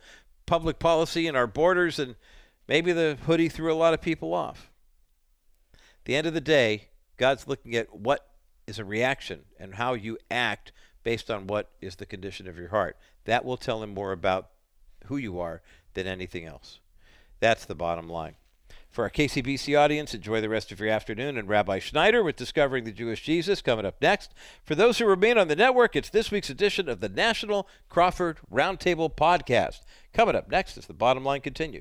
[SPEAKER 1] public policy and our borders. And maybe the hoodie threw a lot of people off. At the end of the day, God's looking at what is a reaction and how you act based on what is the condition of your heart. That will tell him more about who you are than anything else. That's the bottom line. For our KCBC audience, enjoy the rest of your afternoon. And Rabbi Schneider with Discovering the Jewish Jesus coming up next. For those who remain on the network, it's this week's edition of the National Crawford Roundtable Podcast. Coming up next as the bottom line continues.